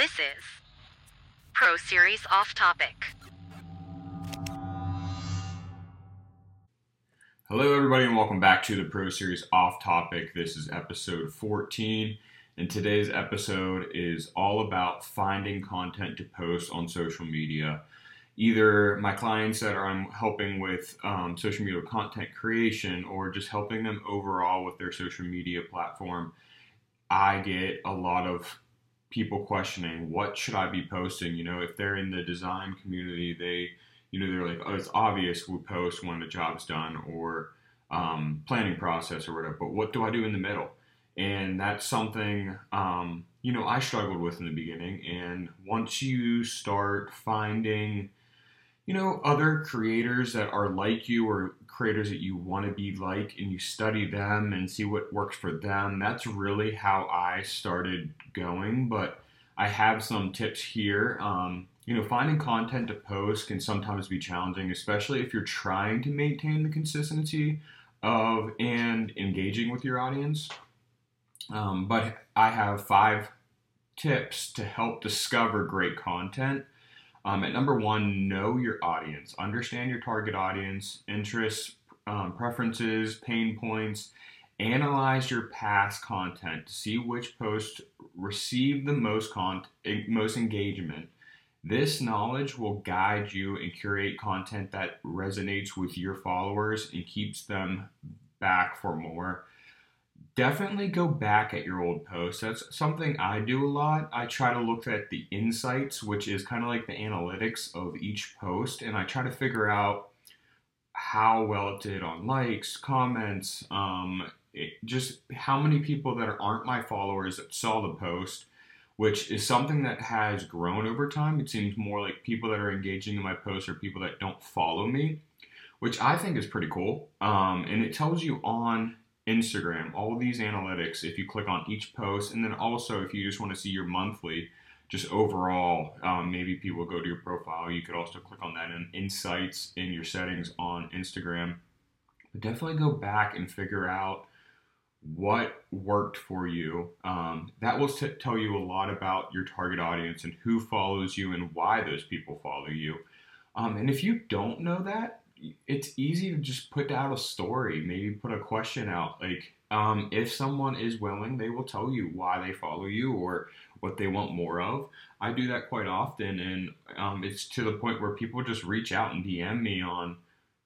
This is Pro Series Off Topic. Hello, everybody, and welcome back to the Pro Series Off Topic. This is episode 14, and today's episode is all about finding content to post on social media. Either my clients that I'm helping with um, social media content creation or just helping them overall with their social media platform, I get a lot of people questioning what should I be posting. You know, if they're in the design community, they you know, they're like, oh, it's obvious we post when the job's done or um, planning process or whatever, but what do I do in the middle? And that's something, um, you know, I struggled with in the beginning. And once you start finding, you know, other creators that are like you or creators that you want to be like, and you study them and see what works for them, that's really how I started going. But I have some tips here. Um, you know, finding content to post can sometimes be challenging, especially if you're trying to maintain the consistency of and engaging with your audience. Um, but I have five tips to help discover great content. Um, at number one, know your audience, understand your target audience, interests, um, preferences, pain points. Analyze your past content to see which posts receive the most con- most engagement this knowledge will guide you and curate content that resonates with your followers and keeps them back for more. Definitely go back at your old posts. That's something I do a lot. I try to look at the insights, which is kind of like the analytics of each post, and I try to figure out how well it did on likes, comments, um, it, just how many people that aren't my followers that saw the post which is something that has grown over time. It seems more like people that are engaging in my posts are people that don't follow me, which I think is pretty cool. Um, and it tells you on Instagram all of these analytics if you click on each post, and then also if you just want to see your monthly, just overall, um, maybe people go to your profile. You could also click on that in insights in your settings on Instagram. But definitely go back and figure out what worked for you. Um, that will t- tell you a lot about your target audience and who follows you and why those people follow you. Um, and if you don't know that, it's easy to just put out a story, maybe put a question out. Like, um, if someone is willing, they will tell you why they follow you or what they want more of. I do that quite often, and um, it's to the point where people just reach out and DM me on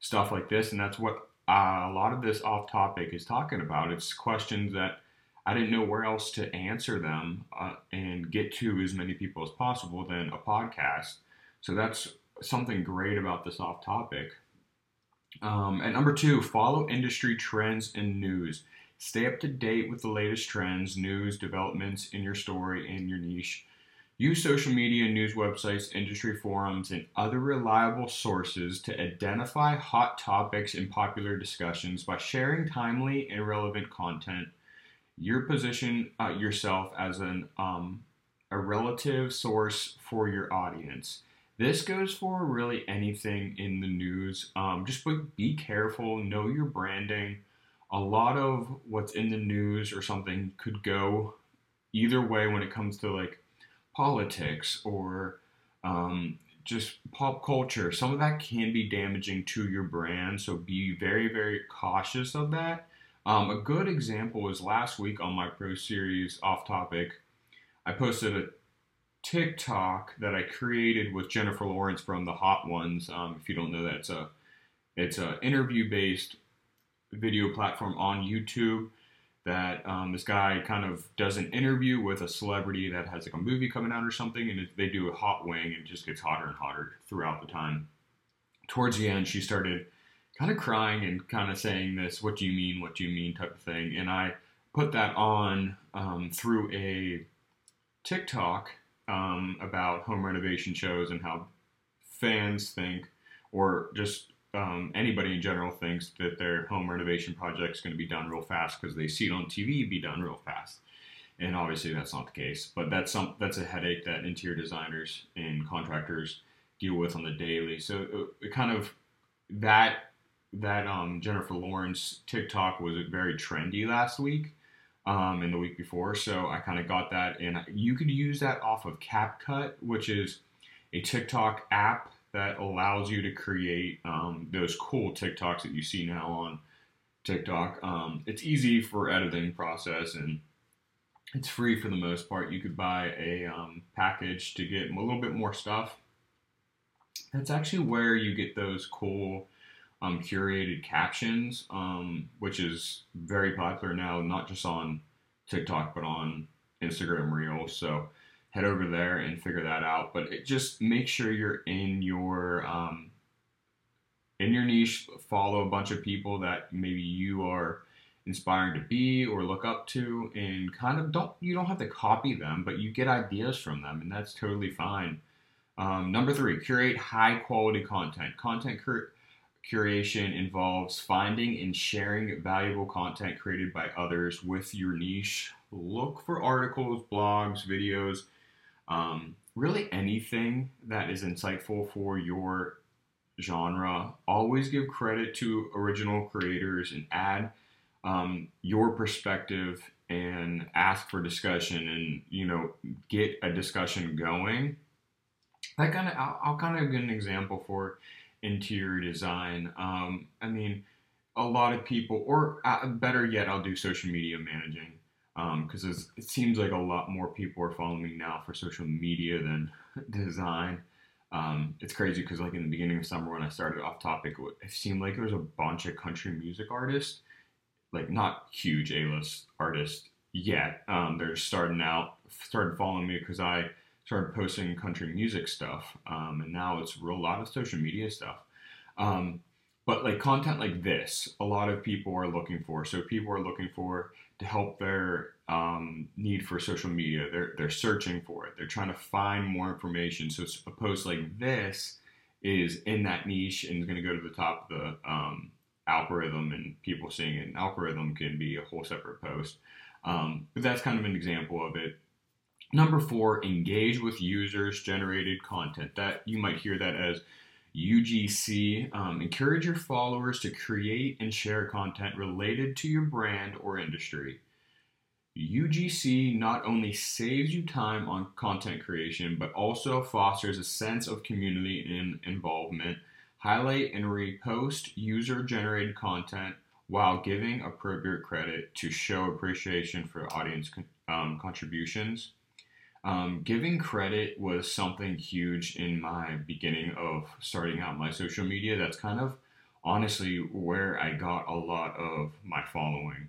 stuff like this, and that's what uh, a lot of this off topic is talking about. It's questions that I didn't know where else to answer them uh, and get to as many people as possible than a podcast. So that's something great about this off topic. Um, and number two, follow industry trends and news. Stay up to date with the latest trends, news, developments in your story and your niche. Use social media, news websites, industry forums, and other reliable sources to identify hot topics and popular discussions by sharing timely and relevant content. You position uh, yourself as an um, a relative source for your audience. This goes for really anything in the news. Um, just be careful, know your branding. A lot of what's in the news or something could go either way when it comes to like politics or um, just pop culture, some of that can be damaging to your brand. So be very, very cautious of that. Um, a good example was last week on my Pro Series off topic. I posted a TikTok that I created with Jennifer Lawrence from the Hot Ones. Um, if you don't know that, it's a it's an interview based video platform on YouTube that um, this guy kind of does an interview with a celebrity that has like a movie coming out or something, and they do a hot wing, and it just gets hotter and hotter throughout the time. Towards the end, she started kind of crying and kind of saying this, "What do you mean? What do you mean?" type of thing, and I put that on um, through a TikTok um, about home renovation shows and how fans think, or just um, anybody in general thinks that their home renovation project is going to be done real fast because they see it on TV be done real fast. And obviously that's not the case, but that's some that's a headache that interior designers and contractors deal with on the daily. So uh, it, kind of that that um, Jennifer Lawrence TikTok was very trendy last week. Um, in the week before, so I kind of got that. And you could use that off of CapCut, which is a TikTok app that allows you to create um, those cool TikToks that you see now on TikTok. Um, it's easy for editing process and it's free for the most part. You could buy a um, package to get a little bit more stuff. That's actually where you get those cool um, curated captions, um, which is very popular now, not just on TikTok, but on Instagram Reels. So head over there and figure that out. But it just make sure you're in your um, in your niche. Follow a bunch of people that maybe you are inspiring to be or look up to, and kind of don't you don't have to copy them, but you get ideas from them, and that's totally fine. Um, number three, curate high quality content. Content cur- curation involves finding and sharing valuable content created by others with your niche. Look for articles, blogs, videos, um, really anything that is insightful for your genre. Always give credit to original creators and add um, your perspective and ask for discussion and you know get a discussion going. That kind of I'll, I'll kind of give an example for interior design. Um, I mean, a lot of people, or uh, better yet, I'll do social media managing because um, it seems like a lot more people are following me now for social media than design. Um, it's crazy because like in the beginning of summer when I started off topic, it seemed like there was a bunch of country music artists, like not huge A-list artists yet. Um, they're starting out, started following me because I started posting country music stuff, um, and now it's a lot of social media stuff. Um, but like content like this, a lot of people are looking for. So people are looking for to help their um, need for social media. They're they're searching for it. They're trying to find more information. So a post like this is in that niche and is going to go to the top of the um, algorithm and people seeing. An algorithm can be a whole separate post. Um, but that's kind of an example of it. Number four, engage with users generated content. That you might hear that as UGC. Um, encourage your followers to create and share content related to your brand or industry. UGC not only saves you time on content creation, but also fosters a sense of community and involvement. Highlight and repost user generated content while giving appropriate credit to show appreciation for audience um, contributions. Um, giving credit was something huge in my beginning of starting out my social media. That's kind of honestly where I got a lot of my following.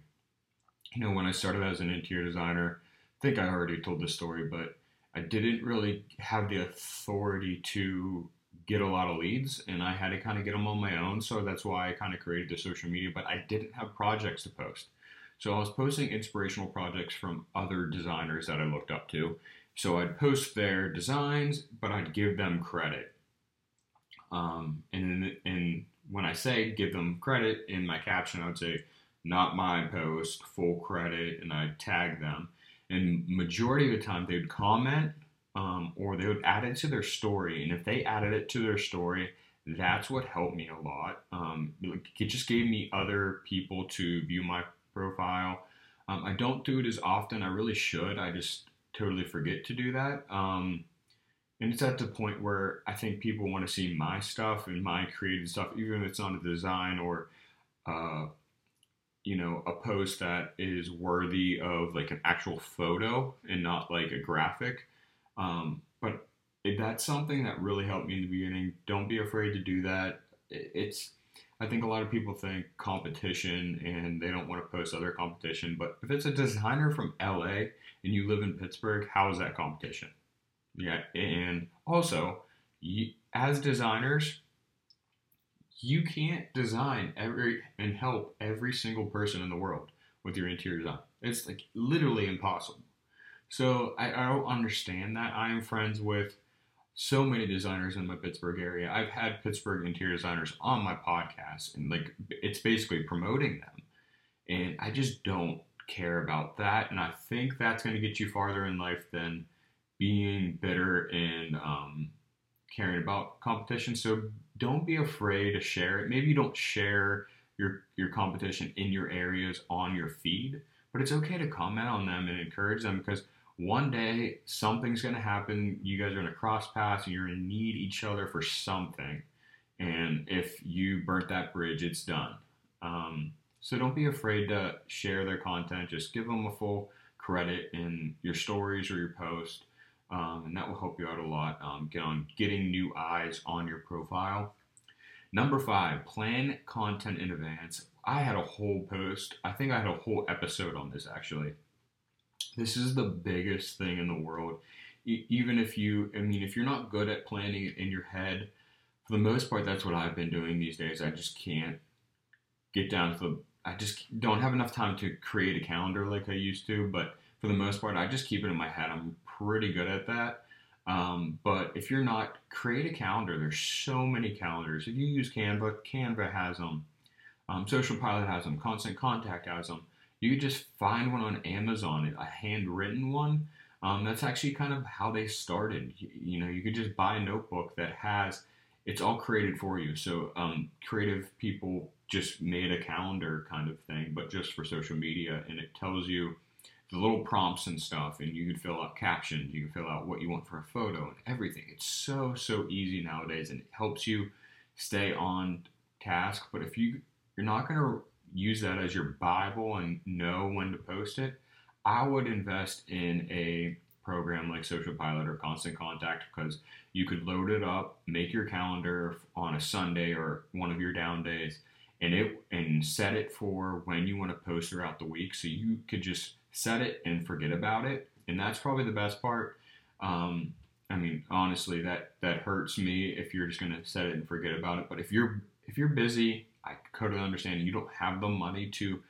You know, when I started as an interior designer, I think I already told this story, but I didn't really have the authority to get a lot of leads and I had to kind of get them on my own. So that's why I kind of created the social media, but I didn't have projects to post. So I was posting inspirational projects from other designers that I looked up to so I'd post their designs, but I'd give them credit. Um, and, and when I say give them credit in my caption, I would say not my post, full credit, and I'd tag them. And majority of the time, they would comment um, or they would add it to their story. And if they added it to their story, that's what helped me a lot. Um, it just gave me other people to view my profile. Um, I don't do it as often. I really should. I just totally forget to do that. Um, and it's at the point where I think people want to see my stuff and my created stuff, even if it's not a design or, uh, you know, a post that is worthy of like an actual photo and not like a graphic. Um, but that's something that really helped me in the beginning. Don't be afraid to do that. It's I think a lot of people think competition and they don't want to post other competition. But if it's a designer from LA and you live in Pittsburgh, how is that competition? Yeah, and also, you, as designers, you can't design every and help every single person in the world with your interior design. It's like literally impossible. So I, I don't understand that. I am friends with so many designers in my Pittsburgh area. I've had Pittsburgh interior designers on my podcast, and like it's basically promoting them. And I just don't care about that. And I think that's going to get you farther in life than being bitter and um, caring about competition. So don't be afraid to share it. Maybe you don't share your your competition in your areas on your feed, but it's okay to comment on them and encourage them because one day something's going to happen. You guys are going to cross paths and you're going to need each other for something. And if you burnt that bridge, it's done. Um, so don't be afraid to share their content. Just give them a full credit in your stories or your post. Um, and that will help you out a lot. Um, get on getting new eyes on your profile. Number five, plan content in advance. I had a whole post. I think I had a whole episode on this actually. This is the biggest thing in the world. Even if you, I mean, if you're not good at planning it in your head, for the most part, that's what I've been doing these days. I just can't get down to the, I just don't have enough time to create a calendar like I used to. But for the most part, I just keep it in my head. I'm pretty good at that. Um, but if you're not, create a calendar. There's so many calendars. If you use Canva, Canva has them. Um, Social Pilot has them. Constant Contact has them. You could just find one on Amazon, a handwritten one. Um, that's actually kind of how they started. You, you, know, you could just buy a notebook that has, it's all created for you. So um, creative people just made a calendar kind of thing, but just for social media, and it tells you the little prompts and stuff, and you can fill out captions, you can fill out what you want for a photo and everything. It's so so easy nowadays, and it helps you stay on task. But if you you're not going to use that as your Bible and know when to post it, I would invest in a program like Social Pilot or Constant Contact because you could load it up, make your calendar on a Sunday or one of your down days, and it and set it for when you want to post throughout the week. So you could just set it and forget about it, and that's probably the best part. Um, I mean, honestly, that that hurts me if you're just gonna set it and forget about it. But if you're if you're busy I totally understand you don't have the money to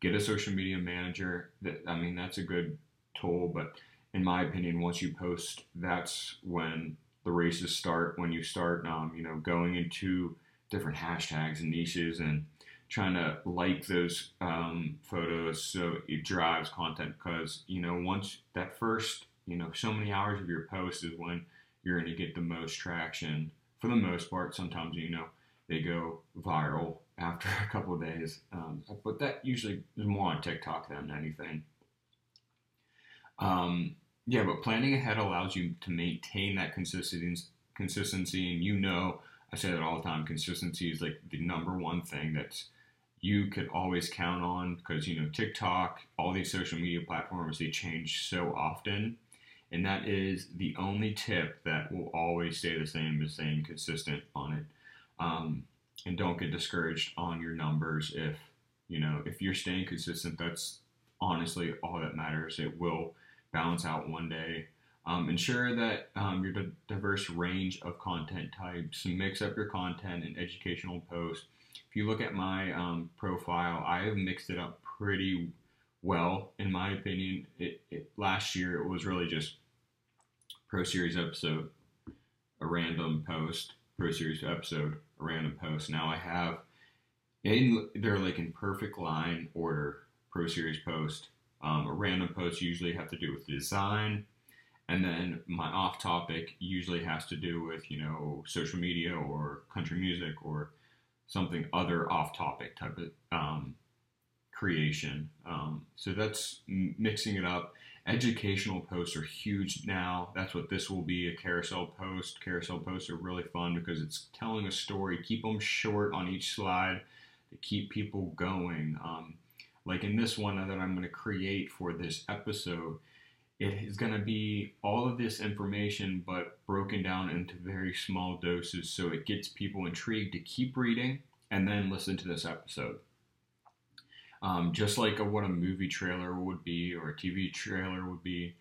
get a social media manager. That I mean, that's a good tool, but in my opinion, once you post, that's when the races start. When you start, um, you know, going into different hashtags and niches and trying to like those um, photos so it drives content because you know once that first you know so many hours of your post is when you're going to get the most traction for the most part sometimes you know they go viral after a couple of days. Um, but that usually is more on TikTok than anything. Um, yeah, but planning ahead allows you to maintain that consistency. Consistency, and you know, I say that all the time. Consistency is like the number one thing that you could always count on because you know TikTok, all these social media platforms, they change so often, and that is the only tip that will always stay the same is staying consistent on it. Um, and don't get discouraged on your numbers if you know if you're staying consistent that's honestly all that matters. It will balance out one day. Um, ensure that um, your diverse range of content types mix up your content and educational posts. If you look at my um, profile i have mixed it up pretty well. In my opinion it, it, last year it was really just pro series episode a random post pro series episode a random post. Now I have, in, they're like in perfect line order, Pro Series post. Um, a random post usually have to do with design, and then my off topic usually has to do with you know social media or country music or something other off topic type of um, creation. Um, so that's mixing it up. Educational posts are huge now. That's what this will be a carousel post. Carousel posts are really fun because it's telling a story. Keep them short on each slide to keep people going. Um, like in this one that I'm going to create for this episode, it is going to be all of this information but broken down into very small doses so it gets people intrigued to keep reading and then listen to this episode um, just like a, what a movie trailer would be or a TV trailer would be.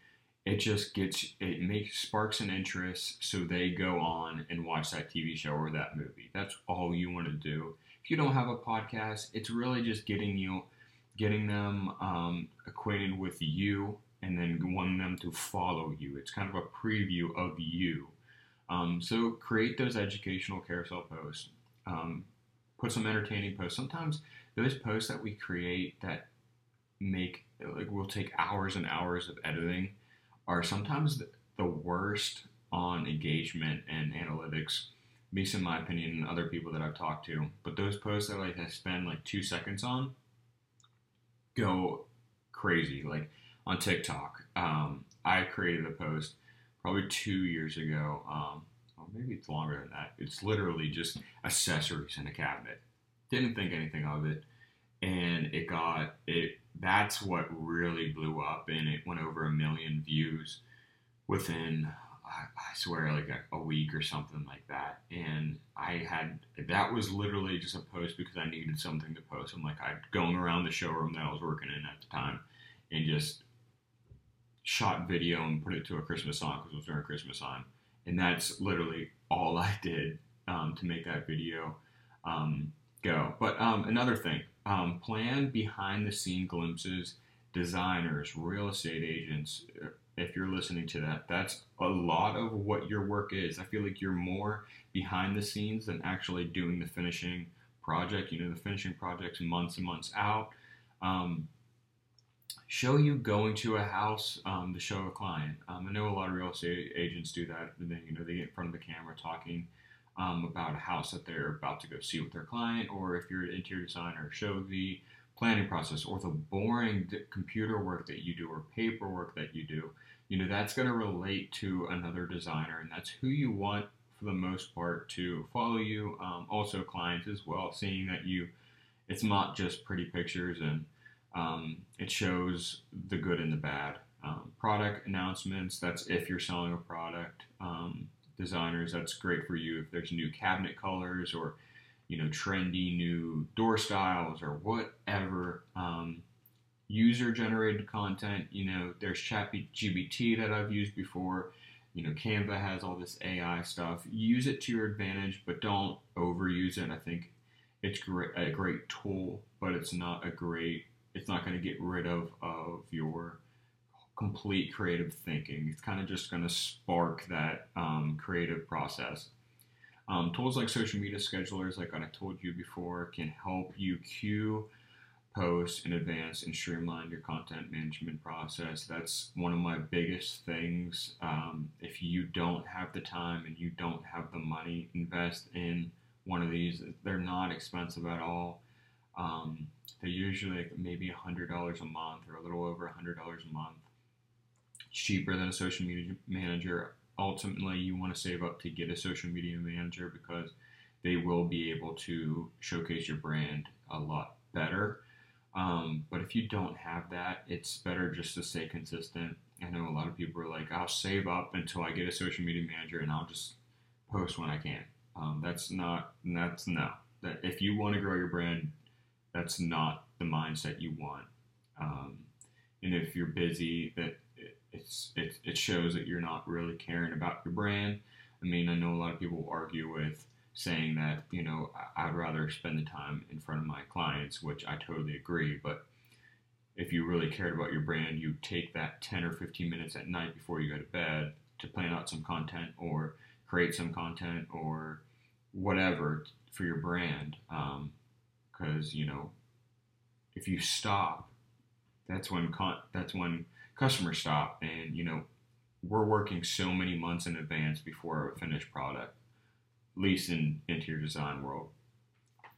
It just gets it makes sparks an interest, so they go on and watch that TV show or that movie. That's all you want to do. If you don't have a podcast, it's really just getting you, getting them um, acquainted with you, and then wanting them to follow you. It's kind of a preview of you. Um, so create those educational carousel posts. Um, put some entertaining posts. Sometimes those posts that we create that make like will take hours and hours of editing are sometimes the, worst on engagement and analytics at least in my opinion and other people that i've talked to but those posts that like i spend like two seconds on go crazy. Like on TikTok, um, I created a post probably two years ago. Um, or maybe it's longer than that. It's literally just accessories in a cabinet. Didn't think anything of it, and it got it. That's what really blew up, and it went over a million views within I, I swear like a, a, week or something like that. And I had that was literally just a post because I needed something to post. I'm like I going around the showroom that I was working in at the time and just shot video and put it to a Christmas song because it was during Christmas time. And that's literally all I did um, to make that video um, go. But um, another thing, um, plan behind the scene glimpses, designers, real estate agents, if you're listening to that, that's a lot of what your work is. I feel like you're more behind the scenes than actually doing the finishing project. You know, the finishing projects months and months out. Um, show you going to a house um, to show a client. Um, I know a lot of real estate agents do that. And then, you know, they get in front of the camera talking um, about a house that they're about to go see with their client, or if you're an interior designer, show the planning process or the boring computer work that you do or paperwork that you do, you know, that's going to relate to another designer, and that's who you want for the most part to follow you. Um, also, clients as well, seeing that you, it's not just pretty pictures and um, it shows the good and the bad. Um, product announcements, that's if you're selling a product. Designers, that's great for you if there's new cabinet colors or you know, trendy new door styles or whatever. Um, user generated content, you know, there's ChatGPT that I've used before. You know, Canva has all this AI stuff. Use it to your advantage, but don't overuse it. I think it's great, a great tool, but it's not a great. It's not going to get rid of of your complete creative thinking. It's kind of just going to spark that um, creative process. Um, tools like social media schedulers, like I told you before, can help you queue posts in advance and streamline your content management process. That's one of my biggest things. Um, if you don't have the time and you don't have the money, invest in one of these. They're not expensive at all. Um, they're usually like maybe $100 a month or a little over $100 a month. Cheaper than a social media manager ultimately you want to save up to get a social media manager because they will be able to showcase your brand a lot better. Um, but if you don't have that, it's better just to stay consistent. I know a lot of people are like, I'll save up until I get a social media manager and I'll just post when I can. Um, that's not, that's no. That if you want to grow your brand, that's not the mindset you want. Um, and if you're busy, that it's it, it shows that you're not really caring about your brand. I mean, I know a lot of people argue with saying that you know I'd rather spend the time in front of my clients, which I totally agree. But if you really cared about your brand, you take that 10 or 15 minutes at night before you go to bed to plan out some content or create some content or whatever for your brand. Because um, you know, if you stop, that's when con- that's when customer stop and you know we're working so many months in advance before a finished product at least in interior design world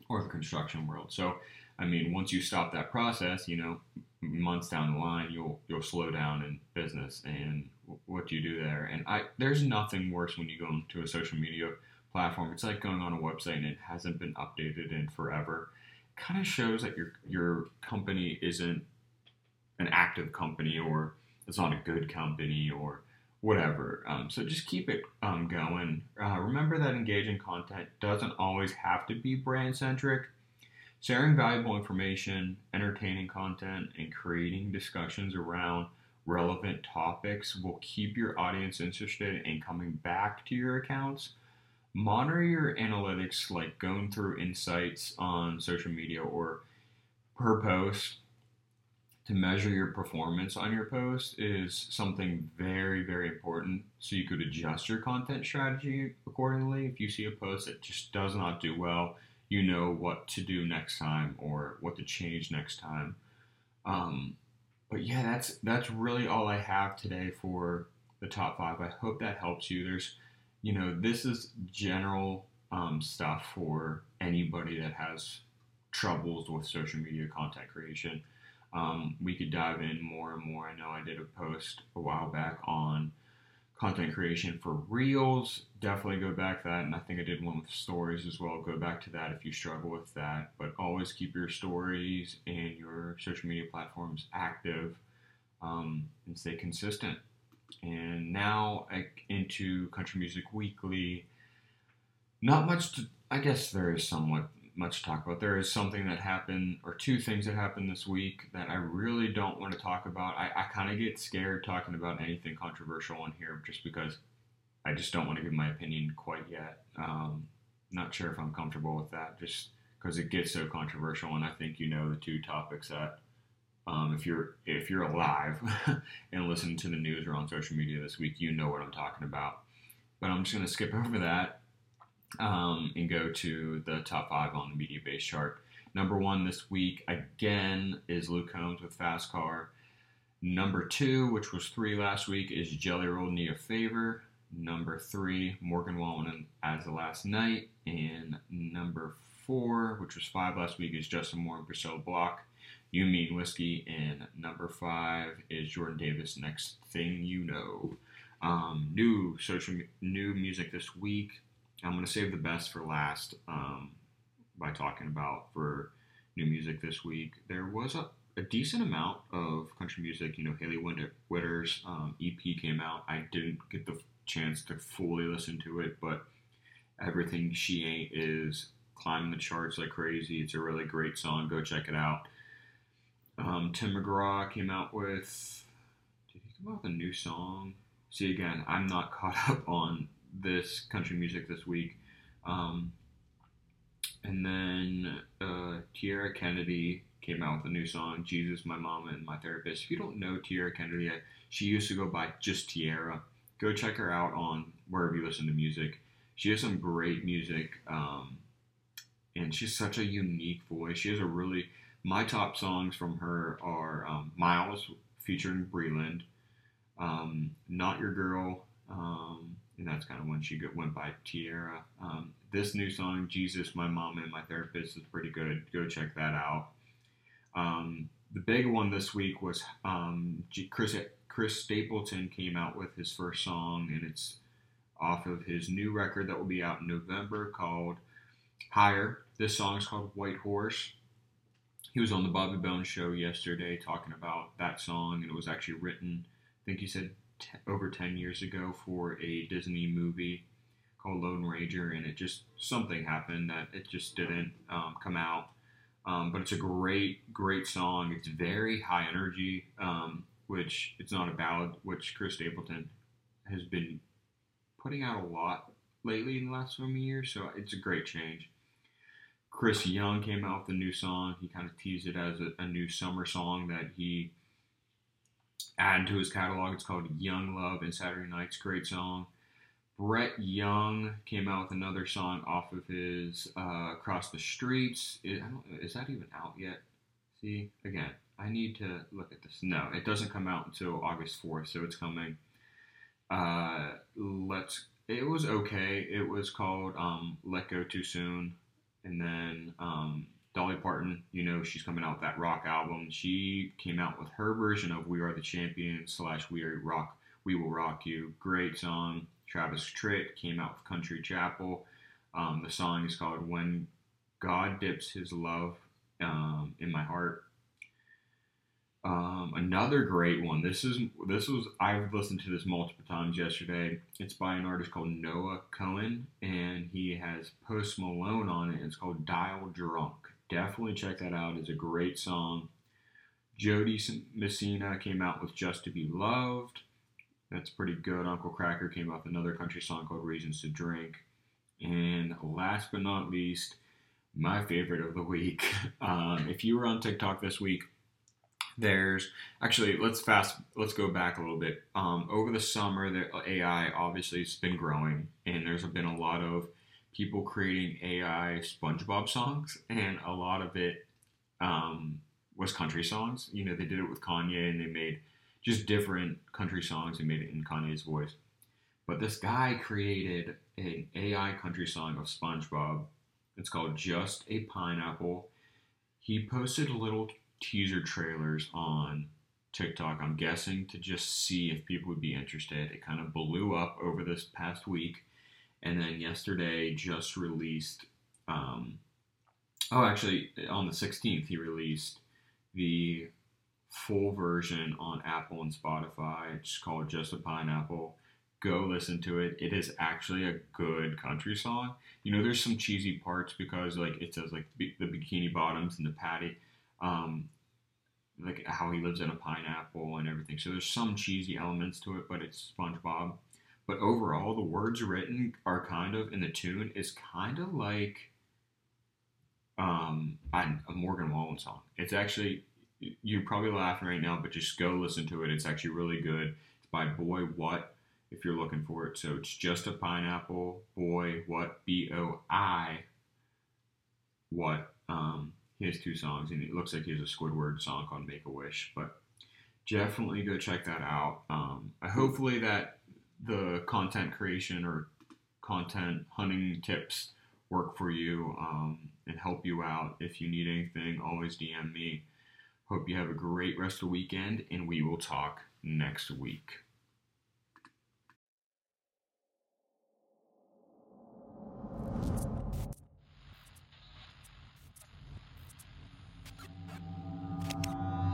or the construction world. So i mean once you stop that process you know months down the line you'll you'll slow down in business and what do you do there? And i there's nothing worse when you go into a social media platform. It's like going on a website and it hasn't been updated in forever. Kind of shows that your your company isn't an active company or it's not a good company or whatever. Um, so just keep it um, going. Uh, remember that engaging content doesn't always have to be brand centric. Sharing valuable information, entertaining content, and creating discussions around relevant topics will keep your audience interested in coming back to your accounts. Monitor your analytics like going through insights on social media or per post to measure your performance on your post is something very, very important. So you could adjust your content strategy accordingly. If you see a post that just does not do well, you know what to do next time or what to change next time. Um, but yeah, that's that's really all I have today for the top five. I hope that helps you. There's, you know, this is general um, stuff for anybody that has troubles with social media content creation Um, we could dive in more and more. I know I did a post a while back on content creation for reels. Definitely go back to that, and I think I did one with stories as well. Go back to that if you struggle with that. But always keep your stories and your social media platforms active um, and stay consistent. And now into Country Music Weekly. Not much to, I guess there is somewhat much to talk about. There is something that happened, or two things that happened this week that I really don't want to talk about. I, I kind of get scared talking about anything controversial on here just because I just don't want to give my opinion quite yet. Um, not sure if I'm comfortable with that, just because it gets so controversial, and I think you know the two topics that. Um, if you're if you're alive and listening to the news or on social media this week, you know what I'm talking about. But I'm just going to skip over that um, and go to the top five on the Mediabase chart. Number one this week again is Luke Combs with Fast Car. Number two, which was three last week, is Jelly Roll Need a Favor. Number three, Morgan Wallen as the Last Night. And number four, which was five last week, is Justin Moore and Priscilla Block. You Mean Whiskey. And number five is Jordan Davis, Next Thing You Know. Um, new social new music this week. I'm going to save the best for last um, by talking about for new music this week. There was a, a decent amount of country music. You know, Hailey Whitters um, EP came out. I didn't get the chance to fully listen to it, but everything she ain't is climbing the charts like crazy. It's a really great song. Go check it out. Um, Tim McGraw came out with. Did he come out with a new song? See again, I'm not caught up on this country music this week. Um, and then uh, Tiera Kennedy came out with a new song, Jesus, My Mama, and My Therapist. If you don't know Tiera Kennedy, she used to go by just Tiera. Go check her out on wherever you listen to music. She has some great music, um, and she's such a unique voice. She has a really my top songs from her are um, Miles featuring Breland, um, Not Your Girl, um, and that's kind of when she went by Tiera. Um, this new song, Jesus, My Mom, and My Therapist, is pretty good. Go check that out. Um, the big one this week was um, Chris, Chris Stapleton came out with his first song, and it's off of his new record that will be out in November called Higher. This song is called White Horse. He was on the Bobby Bones show yesterday talking about that song, and it was actually written, I think he said over 10 years ago for a Disney movie called Lone Ranger, and it just something happened that it just didn't um, come out. Um, but it's a great, great song. It's very high energy, um, which it's not a ballad, which Chris Stapleton has been putting out a lot lately in the last few years. So it's a great change. Chris Young came out with a new song. He kind of teased it as a, a new summer song that he add to his catalog. It's called Young Love and Saturday Night's great song. Brett Young came out with another song off of his uh, Across the Sheets. Is, is that even out yet? See, again, I need to look at this. No, it doesn't come out until August 4th, so it's coming. Uh, let's. It was okay. It was called um, Let Go Too Soon. And then um, Dolly Parton, you know, she's coming out with that rock album. She came out with her version of "We Are the Champions" slash "We Are Rock." We will rock you. Great song. Travis Tritt came out with Country Chapel. Um, the song is called "When God Dips His Love um, in My Heart." Um, another great one. This is this was I've listened to this multiple times yesterday. It's by an artist called Noah Kahan, and he has Post Malone on it. It's called Dial Drunk definitely check that out. It's a great song. Jo Dee Messina came out with Just to Be Loved. That's pretty good. Uncle Kracker came out with another country song called Reasons to Drink. And last but not least, my favorite of the week. Um, if you were on TikTok this week, there's actually let's fast let's go back a little bit. Um, over the summer, the AI obviously has been growing, and there's been a lot of people creating AI SpongeBob songs, and a lot of it um, was country songs. You know, they did it with Kanye, and they made just different country songs and made it in Kanye's voice. But this guy created an AI country song of SpongeBob. It's called Just a Pineapple. He posted little teaser trailers on TikTok. I'm guessing to just see if people would be interested. It kind of blew up over this past week, and then yesterday just released. Um, oh, actually, on the 16th, he released the full version on Apple and Spotify. It's called Just a Pineapple. Go listen to it. It is actually a good country song. You know, there's some cheesy parts because like it says like the bikini bottoms and the patty, um, like how he lives in a pineapple and everything. So there's some cheesy elements to it, but it's SpongeBob. But overall, the words written are kind of, in the tune is kind of like um, a Morgan Wallen song. It's actually you're probably laughing right now, but just go listen to it. It's actually really good. It's by Boi What, if you're looking for it. So it's just a pineapple. Boi What B O I What. Um, he has two songs, and it looks like he has a Squidward song called Make a Wish. But definitely go check that out. Um, hopefully that the content creation or content hunting tips work for you um, and help you out. If you need anything, always DM me. Hope you have a great rest of the weekend, and we will talk next week.